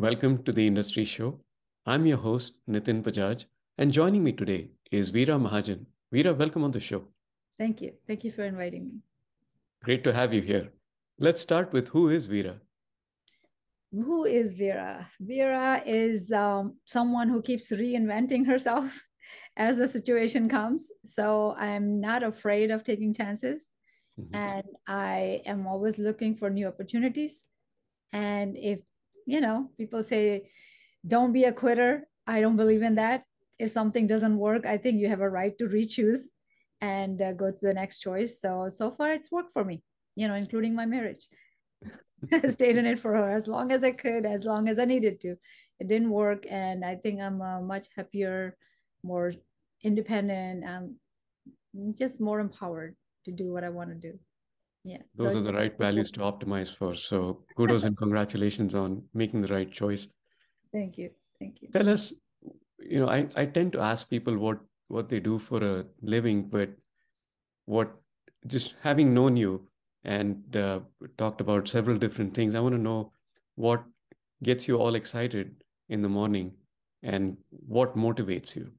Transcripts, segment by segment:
Welcome to the Industry Show. I'm your host, Nitin Bajaj, and joining me today is Veera Mahajan. Veera, welcome on the show. Thank you. Thank you for inviting me. Great to have you here. Let's start with who is Veera? Who is Veera? Veera is um, someone who keeps reinventing herself as the situation comes. So I'm not afraid of taking chances. Mm-hmm. And I am always looking for new opportunities. And if, you know, people say, don't be a quitter, I don't believe in that. If something doesn't work, I think you have a right to re-choose and uh, go to the next choice. So, so far it's worked for me, you know, including my marriage. Stayed in it for as long as I could, as long as I needed to. It didn't work. And I think I'm a much happier, more independent, um, just more empowered to do what I want to do. Yeah. Those so are the right values to optimize for. So kudos and congratulations on making the right choice. Thank you. Thank you. Tell us, you know, I, I tend to ask people what what they do for a living, but what just having known you and uh, talked about several different things, I want to know what gets you all excited in the morning and what motivates you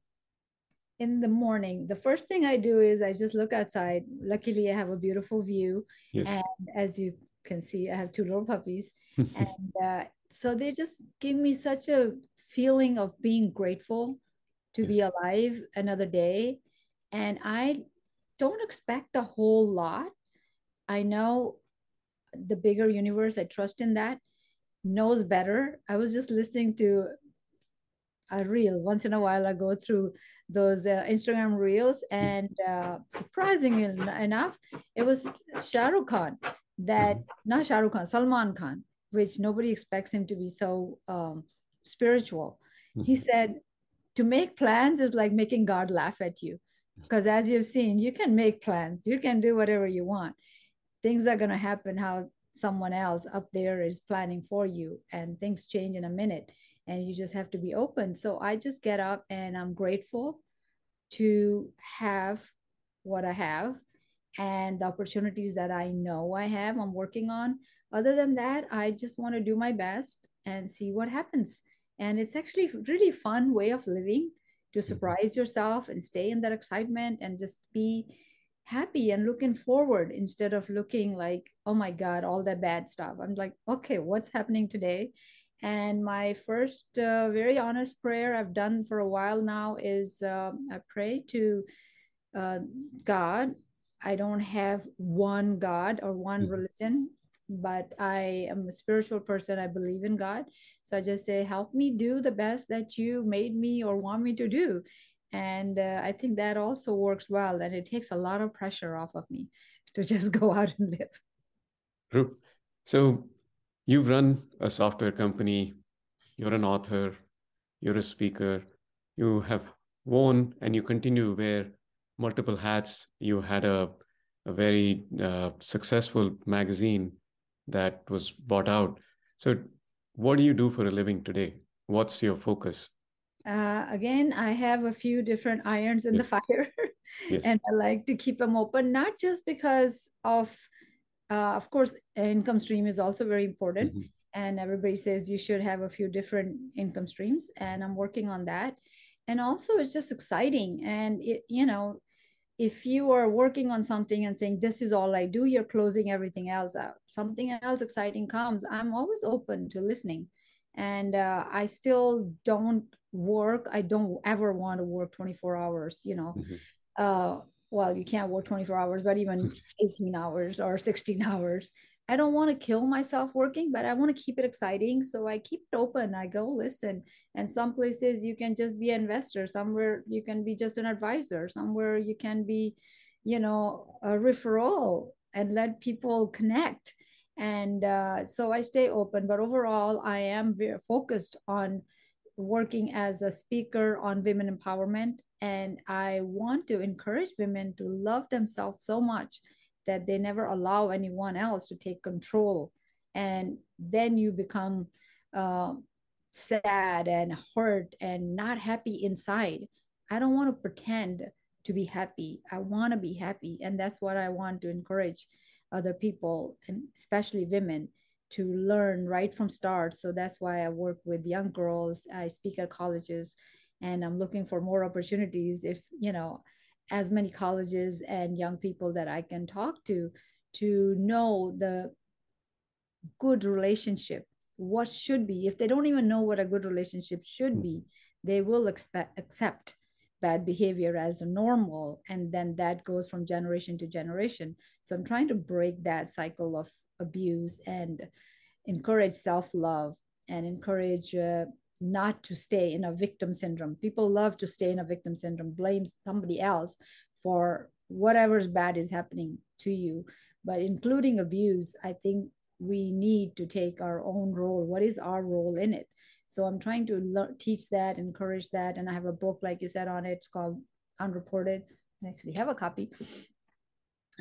in the morning, the first thing I do is I just look outside. Luckily, I have a beautiful view. Yes. And as you can see, I have two little puppies. and uh, so they just give me such a feeling of being grateful to yes. be alive another day. And I don't expect a whole lot. I know the bigger universe, I trust in that, knows better. I was just listening to a reel once in a while i go through those uh, instagram reels and uh, surprisingly enough it was shah rukh khan that not shah rukh khan salman khan which nobody expects him to be so um, spiritual. He mm-hmm. said to make plans is like making god laugh at you because as you've seen you can make plans you can do whatever you want. Things are going to happen how someone else up there is planning for you and things change in a minute and you just have to be open. So I just get up and I'm grateful to have what I have and the opportunities that I know I have, I'm working on. Other than that, I just want to do my best and see what happens. And it's actually really fun way of living to mm-hmm. surprise yourself and stay in that excitement and just be happy and looking forward instead of looking like, oh my God, all that bad stuff. I'm like, okay, what's happening today? And my first uh, very honest prayer I've done for a while now is uh, I pray to uh, God. I don't have one God or one mm-hmm. religion, but I am a spiritual person. I believe in God. So I just say, help me do the best that you made me or want me to do. And uh, I think that also works well. And it takes a lot of pressure off of me to just go out and live. True. So you've run a software company, you're an author, you're a speaker, you have worn and you continue to wear multiple hats. You had a, a very uh, successful magazine that was bought out. So, what do you do for a living today? What's your focus? Uh, again, I have a few different irons in yes. the fire, yes. and I like to keep them open, not just because of uh, of course, income stream is also very important. Mm-hmm. And everybody says you should have a few different income streams. And I'm working on that. And also, it's just exciting. And, it, you know, if you are working on something and saying, this is all I do, you're closing everything else out. Something else exciting comes. I'm always open to listening. And uh, I still don't work. I don't ever want to work 24 hours, you know. Mm-hmm. Uh, well, you can't work 24 hours, but even 18 hours or 16 hours. I don't want to kill myself working, but I want to keep it exciting. So I keep it open. I go listen. And some places you can just be an investor, somewhere you can be just an advisor, somewhere you can be, you know, a referral and let people connect. And uh, so I stay open. But overall, I am very focused on working as a speaker on women empowerment and I want to encourage women to love themselves so much that they never allow anyone else to take control. And then you become uh, sad and hurt and not happy inside. I don't want to pretend to be happy. I want to be happy. And that's what I want to encourage other people, and especially women, to learn right from start. So that's why I work with young girls. I speak at colleges and I'm looking for more opportunities if, you know, as many colleges and young people that I can talk to to know the good relationship what should be. If they don't even know what a good relationship should be they will expect accept bad behavior as the normal and then that goes from generation to generation. So i'm trying to break that cycle of abuse and encourage self-love and encourage uh, not to stay in a victim syndrome. People love to stay in a victim syndrome blame somebody else for whatever's bad is happening to you. But including abuse i think we need to take our own role. What is our role in it? So i'm trying to le- teach that encourage that. And i have a book like you said on it. It's called unreported. I actually have a copy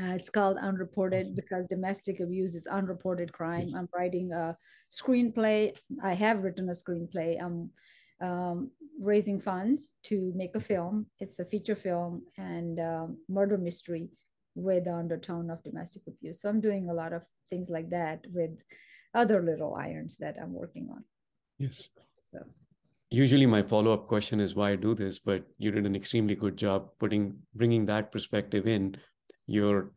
uh, it's called unreported because domestic abuse is unreported crime i'm writing a screenplay i have written a screenplay i'm um, raising funds to make a film it's a feature film and uh, murder mystery with the undertone of domestic abuse. So I'm doing a lot of things like that with other little irons that I'm working on. Yes. So usually my follow-up question is why I do this, but you did an extremely good job putting bringing that perspective in. Your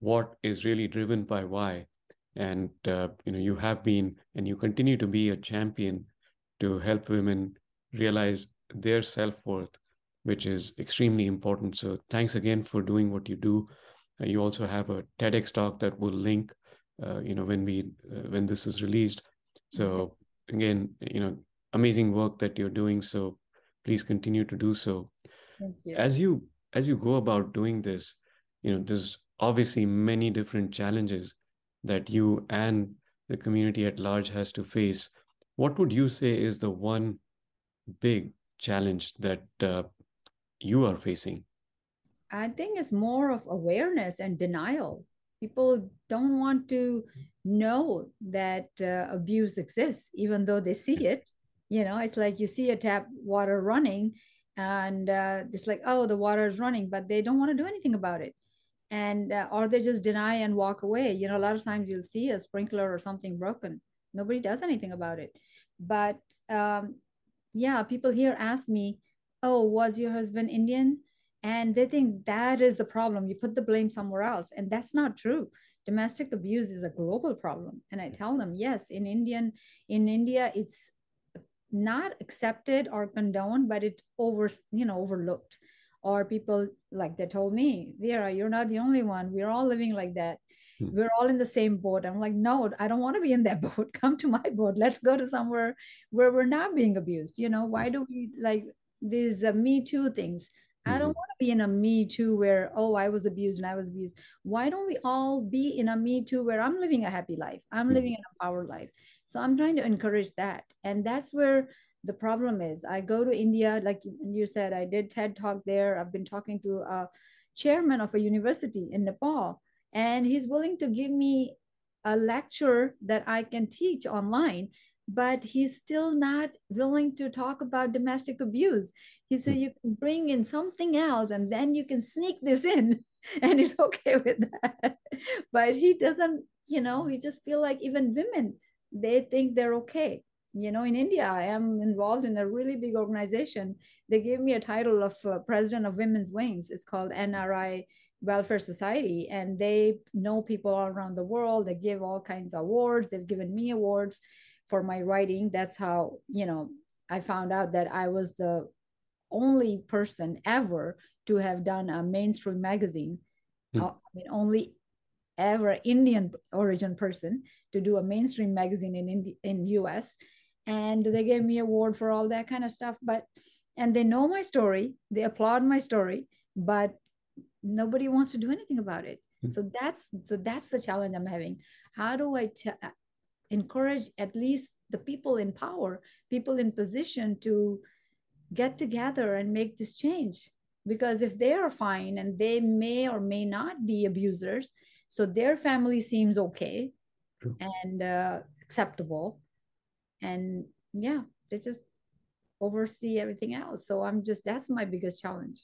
what is really driven by why, and uh, you know you have been and you continue to be a champion to help women realize their self-worth which is extremely important so thanks again for doing what you do uh, you also have a TEDx talk that will link, uh, you know, when we uh, when this is released. So again, you know, amazing work that you're doing. So please continue to do so. Thank you. As you as you go about doing this, you know, there's obviously many different challenges that you and the community at large has to face. What would you say is the one big challenge that uh, you are facing? I think it's more of awareness and denial. People don't want to know that uh, abuse exists, even though they see it. You know, it's like you see a tap water running, and uh, it's like, oh, the water is running, but they don't want to do anything about it. And uh, or they just deny and walk away. You know, a lot of times you'll see a sprinkler or something broken. Nobody does anything about it. But um, yeah, people here ask me, oh, was your husband Indian? and they think that is the problem you put the blame somewhere else and that's not true domestic abuse is a global problem and i tell them yes in indian in india it's not accepted or condoned but it over you know overlooked or people like they told me veera you're not the only one we're all living like that hmm. we're all in the same boat i'm like no i don't want to be in that boat come to my boat let's go to somewhere where we're not being abused you know why do we like these uh, me too things I don't mm-hmm. want to be in a me too where, oh, I was abused and I was abused. Why don't we all be in a me too where I'm living a happy life? I'm mm-hmm. living an empowered life. So I'm trying to encourage that. And that's where the problem is. I go to India, like you said, I did TED talk there. I've been talking to a chairman of a university in Nepal, and he's willing to give me a lecture that I can teach online but he's still not willing to talk about domestic abuse. He said hmm. you can bring in something else and then you can sneak this in and he's okay with that. But he doesn't, you know, he just feel like even women, they think they're okay. You know, in India, I am involved in a really big organization. They gave me a title of uh, president of Women's Wings. It's called NRI Welfare Society, and they know people all around the world. They give all kinds of awards. They've given me awards for my writing. That's how, you know, I found out that I was the only person ever to have done a mainstream magazine. Mm. Uh, I mean, only ever Indian origin person to do a mainstream magazine in Indi- in US. And they gave me award for all that kind of stuff. But and they know my story, they applaud my story, but nobody wants to do anything about it. Mm. So that's the that's the challenge I'm having. How do I t- encourage at least the people in power, people in position to get together and make this change. Because if they are fine and they may or may not be abusers, so their family seems okay True. and uh, acceptable. And yeah, they just oversee everything else. So I'm just, that's my biggest challenge.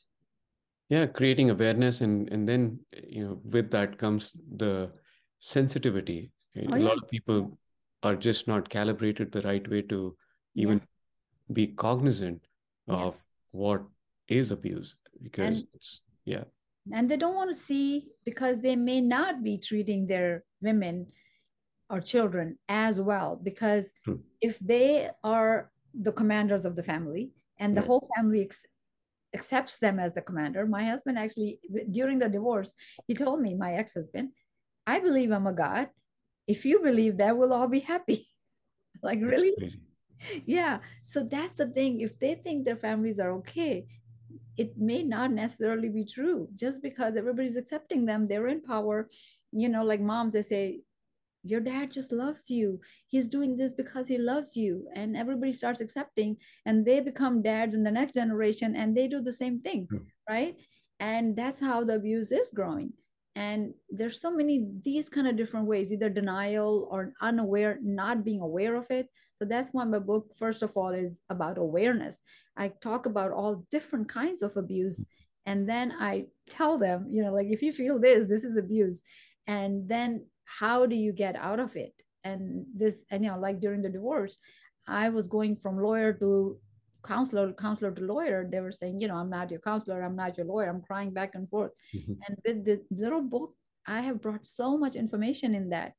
Yeah, creating awareness and and then you know with that comes the sensitivity. Oh, a yeah. lot of people are just not calibrated the right way to even yeah. be cognizant of yeah. what is abuse because and, it's yeah and they don't want to see because they may not be treating their women or children as well because hmm. if they are the commanders of the family and the whole family ex- accepts them as the commander my husband actually during the divorce he told me my ex-husband i believe i'm a god. If you believe that we'll all be happy. Like really? yeah. So that's the thing. If they think their families are okay it may not necessarily be true. Just because everybody's accepting them they're in power you know like moms they say your dad just loves you. He's doing this because he loves you. And everybody starts accepting and they become dads in the next generation and they do the same thing mm. right? And that's how the abuse is growing. And there's so many these kind of different ways either denial or unaware not being aware of it. So that's why my book first of all is about awareness. I talk about all different kinds of abuse and then i tell them you know like if you feel this this is abuse. And then how do you get out of it? And this and you know like during the divorce i was going from lawyer to counselor counselor to lawyer. They were saying you know i'm not your counselor. I'm not your lawyer. I'm crying back and forth. Mm-hmm. and with the little book i have brought so much information in that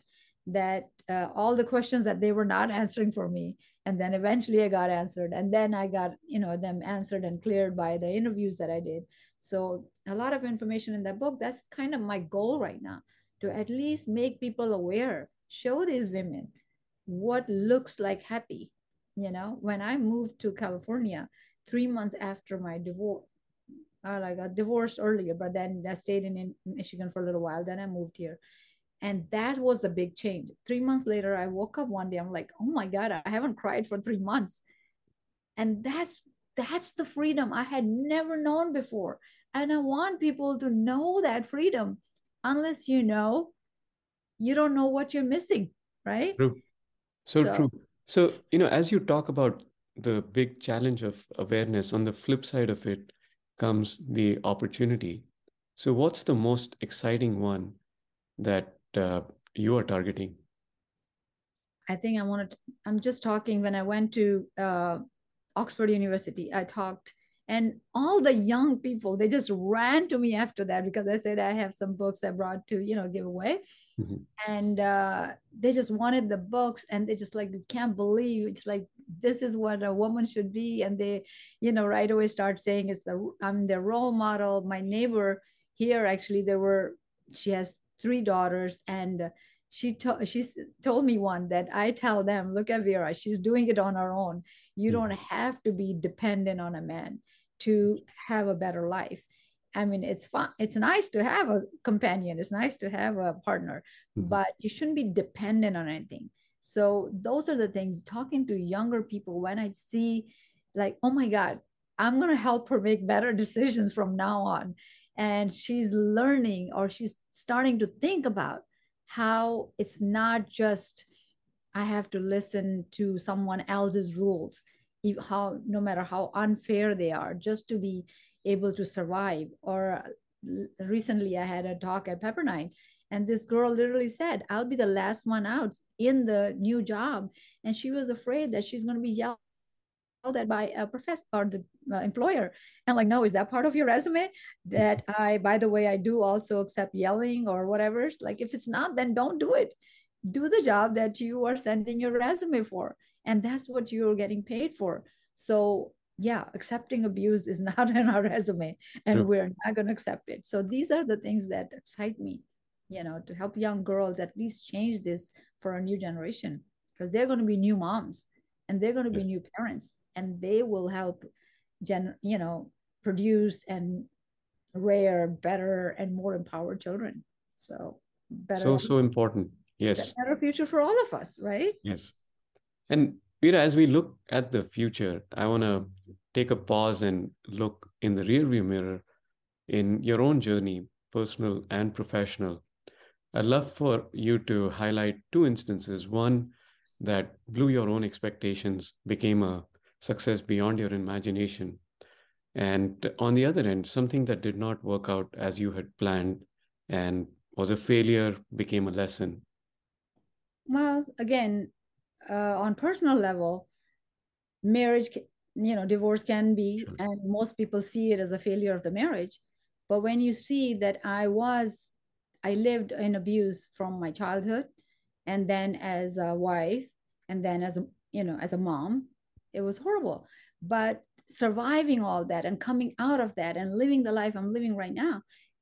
that uh, all the questions that they were not answering for me. And then eventually i got answered. And then i got you know them answered and cleared by the interviews that i did. So a lot of information in that book. That's kind of my goal right now to at least make people aware, show these women what looks like happy. You know, when I moved to California three months after my divorce, uh, I got divorced earlier, but then I stayed in, in Michigan for a little while. Then I moved here. And that was the big change. Three months later, I woke up one day, I'm like, oh my God, I haven't cried for three months. And that's that's the freedom I had never known before. And I want people to know that freedom unless you know, you don't know what you're missing, right? True. So, so true. So, you know, as you talk about the big challenge of awareness, on the flip side of it comes the opportunity. So, what's the most exciting one that uh, you are targeting? I think I wanted. To, I'm just talking when I went to uh, Oxford University. I talked and all the young people they just ran to me after that because i said i have some books i brought to you know give away mm-hmm. and uh, they just wanted the books and they just like you can't believe it's like this is what a woman should be and they you know right away start saying it's the i'm their role model my neighbor here actually there were she has three daughters and she told she told me one that I tell them, look at Veera, she's doing it on her own. You mm-hmm. don't have to be dependent on a man to have a better life. I mean, it's fun. It's nice to have a companion. It's nice to have a partner, mm-hmm. but you shouldn't be dependent on anything. So those are the things. Talking to younger people when I see, like, oh my God, I'm gonna help her make better decisions from now on, and she's learning or she's starting to think about how it's not just I have to listen to someone else's rules how no matter how unfair they are just to be able to survive. Or recently i had a talk at pepperdine and this girl literally said i'll be the last one out in the new job. And she was afraid that she's going to be yelled at by a professor or the uh, employer. And like no is that part of your resume? That i by the way i do also accept yelling or whatever. It's like if it's not then don't do it do the job that you are sending your resume for and that's what you're getting paid for. So yeah accepting abuse is not in our resume and yeah. we're not going to accept it. So these are the things that excite me you know to help young girls at least change this for a new generation because they're going to be new moms and they're going to be new parents and they will help gen you know produce and rear better and more empowered children. So better so so important yes better future for all of us right yes and Veera, as we look at the future, I want to take a pause and look in the rearview mirror in your own journey, personal and professional. I'd love for you to highlight two instances. One that blew your own expectations, became a success beyond your imagination. And on the other end, something that did not work out as you had planned and was a failure, became a lesson. Well, again, uh, on personal level marriage you know divorce can be sure. and most people see it as a failure of the marriage. But when you see that i was i lived in abuse from my childhood and then as a wife and then as a you know as a mom it was horrible. But surviving all that and coming out of that and living the life i'm living right now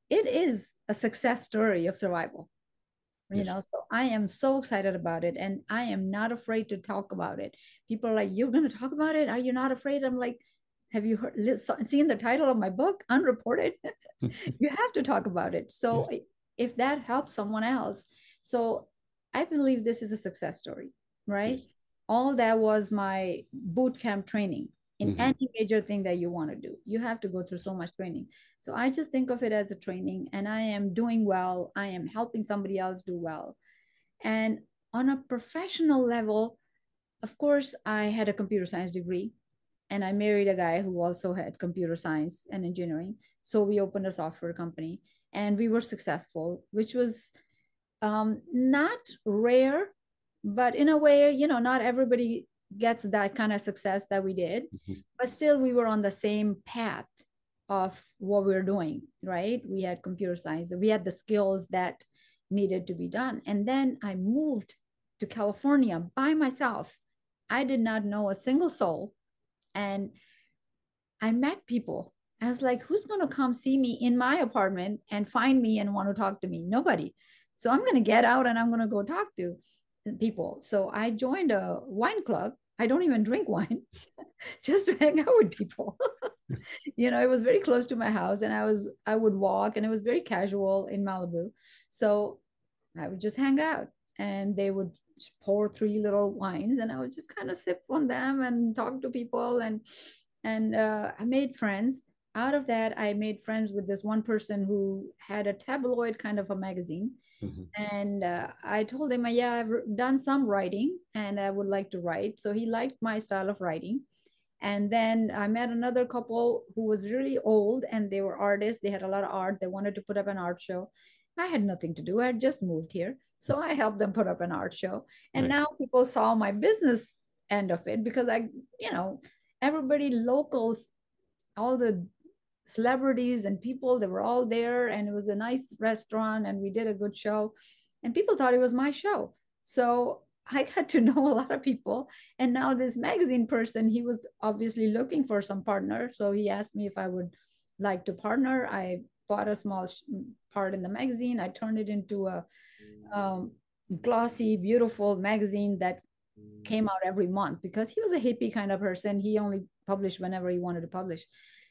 it is a success story of survival you yes. know so i am so excited about it and i am not afraid to talk about it. People are like you're going to talk about it? Are you not afraid? I'm like have you heard seen the title of my book? Unreported. You have to talk about it. So yeah. if that helps someone else so i believe this is a success story right? Yes. all that was my boot camp training in mm-hmm. any major thing that you want to do. You have to go through so much training. So i just think of it as a training and i am doing well. I am helping somebody else do well. And on a professional level of course i had a computer science degree and i married a guy who also had computer science and engineering. So we opened a software company and we were successful which was um, not rare but in a way you know not everybody gets that kind of success that we did mm-hmm. but still we were on the same path of what we were doing right we had computer science we had the skills that needed to be done and then i moved to california by myself i did not know a single soul and i met people i was like who's going to come see me in my apartment and find me and want to talk to me nobody so i'm going to get out and i'm going to go talk to people. So I joined a wine club. I don't even drink wine, just to hang out with people. you know, it was very close to my house, and I was I would walk, and it was very casual in Malibu. So I would just hang out, and they would pour three little wines, and I would just kind of sip on them and talk to people, and and uh, I made friends. Out of that, I made friends with this one person who had a tabloid kind of a magazine Mm-hmm. And uh, I told him, yeah, I've done some writing and I would like to write. So he liked my style of writing. And then I met another couple who was really old and they were artists. They had a lot of art. They wanted to put up an art show. I had nothing to do. I had just moved here. So I helped them put up an art show. And nice. now people saw my business end of it because I, you know, everybody locals, all the celebrities and people. They were all there and it was a nice restaurant and we did a good show. And people thought it was my show. So i got to know a lot of people. And now this magazine person he was obviously looking for some partner. So he asked me if i would like to partner. I bought a small part in the magazine. I turned it into a um, glossy beautiful magazine that came out every month because he was a hippie kind of person. He only published whenever he wanted to publish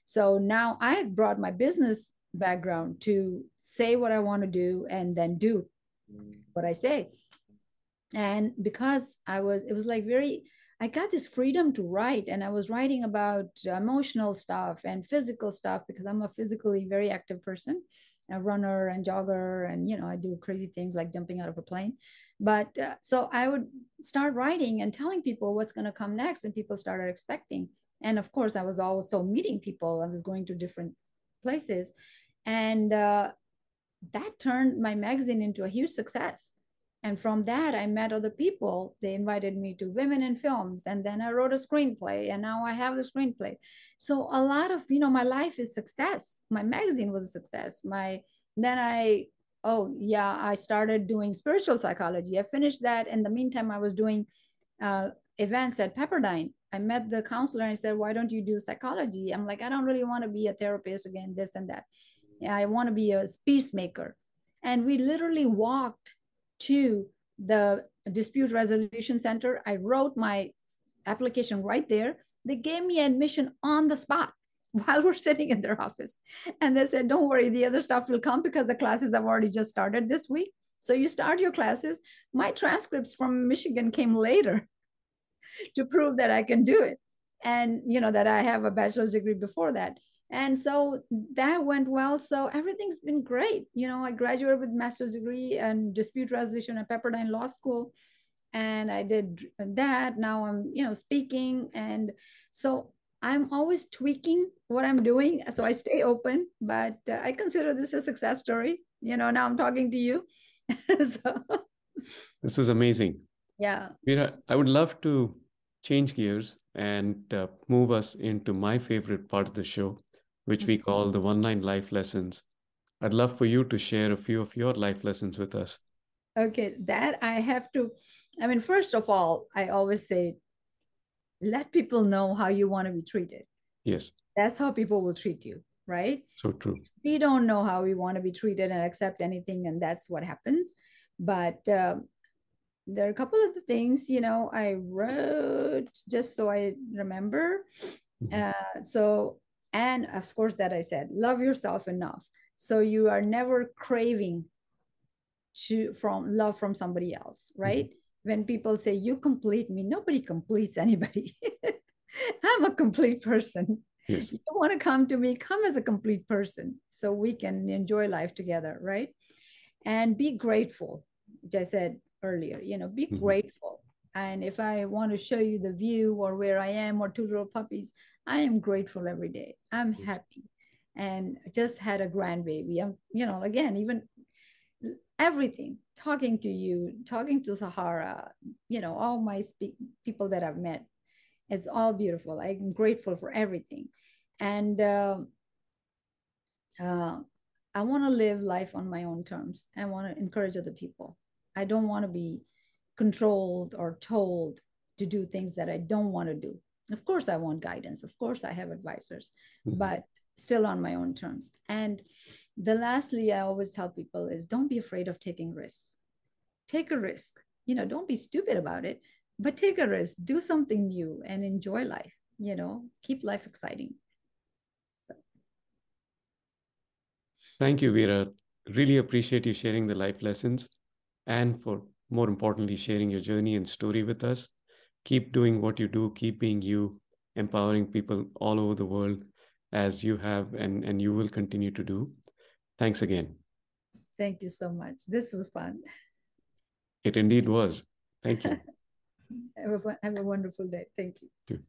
so now I brought my business background to say what I want to do and then do what I say. And because I was, it was like very, I got this freedom to write, and I was writing about emotional stuff and physical stuff because I'm a physically very active person, a runner and jogger, and you know, I do crazy things like jumping out of a plane. But uh, so I would start writing and telling people what's going to come next, and people started expecting and of course i was also meeting people. I was going to different places. And uh, that turned my magazine into a huge success. And from that i met other people. They invited me to women in films. And then i wrote a screenplay. And now i have the screenplay. So a lot of you know my life is success. My magazine was a success. My then i oh yeah i started doing spiritual psychology. I finished that. In the meantime i was doing uh, events at pepperdine I met the counselor and I said, why don't you do psychology? I'm like, I don't really want to be a therapist again, this and that. I want to be a peacemaker. And we literally walked to the dispute resolution center. I wrote my application right there. They gave me admission on the spot while we're sitting in their office. And they said, don't worry, the other stuff will come because the classes have already just started this week. So you start your classes. My transcripts from Michigan came later to prove that I can do it. And, you know, that I have a bachelor's degree before that. And so that went well. So everything's been great. You know, I graduated with master's degree and dispute resolution at Pepperdine Law School. And I did that. Now I'm, you know, speaking. And so I'm always tweaking what I'm doing. So I stay open, but uh, I consider this a success story. You know, now I'm talking to you. so this is amazing Yeah. Veera, I would love to change gears and uh, move us into my favorite part of the show, which we call the one line life lessons. I'd love for you to share a few of your life lessons with us. Okay, that I have to. I mean, first of all, I always say, let people know how you want to be treated. Yes. That's how people will treat you, right? So true. We don't know how we want to be treated and accept anything, and that's what happens. But uh, there are a couple of the things, you know, I wrote just so I remember. Mm-hmm. Uh, so, and of course, that I said, love yourself enough. So you are never craving to from love from somebody else, right? Mm-hmm. When people say you complete me, nobody completes anybody. I'm a complete person. Yes. You want to come to me, come as a complete person so we can enjoy life together, right? And be grateful, which I said earlier, you know, be mm-hmm. grateful. And if I want to show you the view or where I am or two little puppies, I am grateful every day. I'm happy and just had a grandbaby. I'm, you know, again, even everything talking to you talking to sahara you know all my speak people that i've met it's all beautiful i'm grateful for everything and uh, uh, i want to live life on my own terms i want to encourage other people i don't want to be controlled or told to do things that i don't want to do of course i want guidance of course i have advisors mm-hmm. but still on my own terms. And the lastly, I always tell people is don't be afraid of taking risks. Take a risk. You know, don't be stupid about it, but take a risk, do something new and enjoy life. You know, keep life exciting. Thank you, Veera. Really appreciate you sharing the life lessons and for more importantly, sharing your journey and story with us. Keep doing what you do, keep being you, empowering people all over the world as you have and, and you will continue to do. Thanks again. Thank you so much. This was fun. It indeed was. Thank you. have, a, have a wonderful day. Thank you.